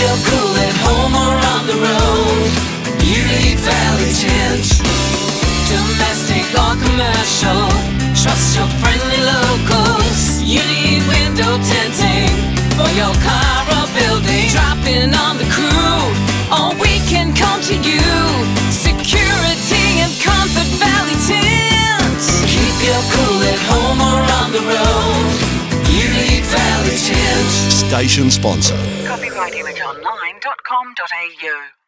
your cool at home or on the road. Unity Valley Tint. Domestic or commercial. Trust your friendly locals. Unity Window Tinting. For your car or building. Drop in on the crew. Or we can come to you. Security and comfort Valley Tint. Keep your cool at home or on the road. Unity Valley Tint. Station sponsor. Imageonline.com.au.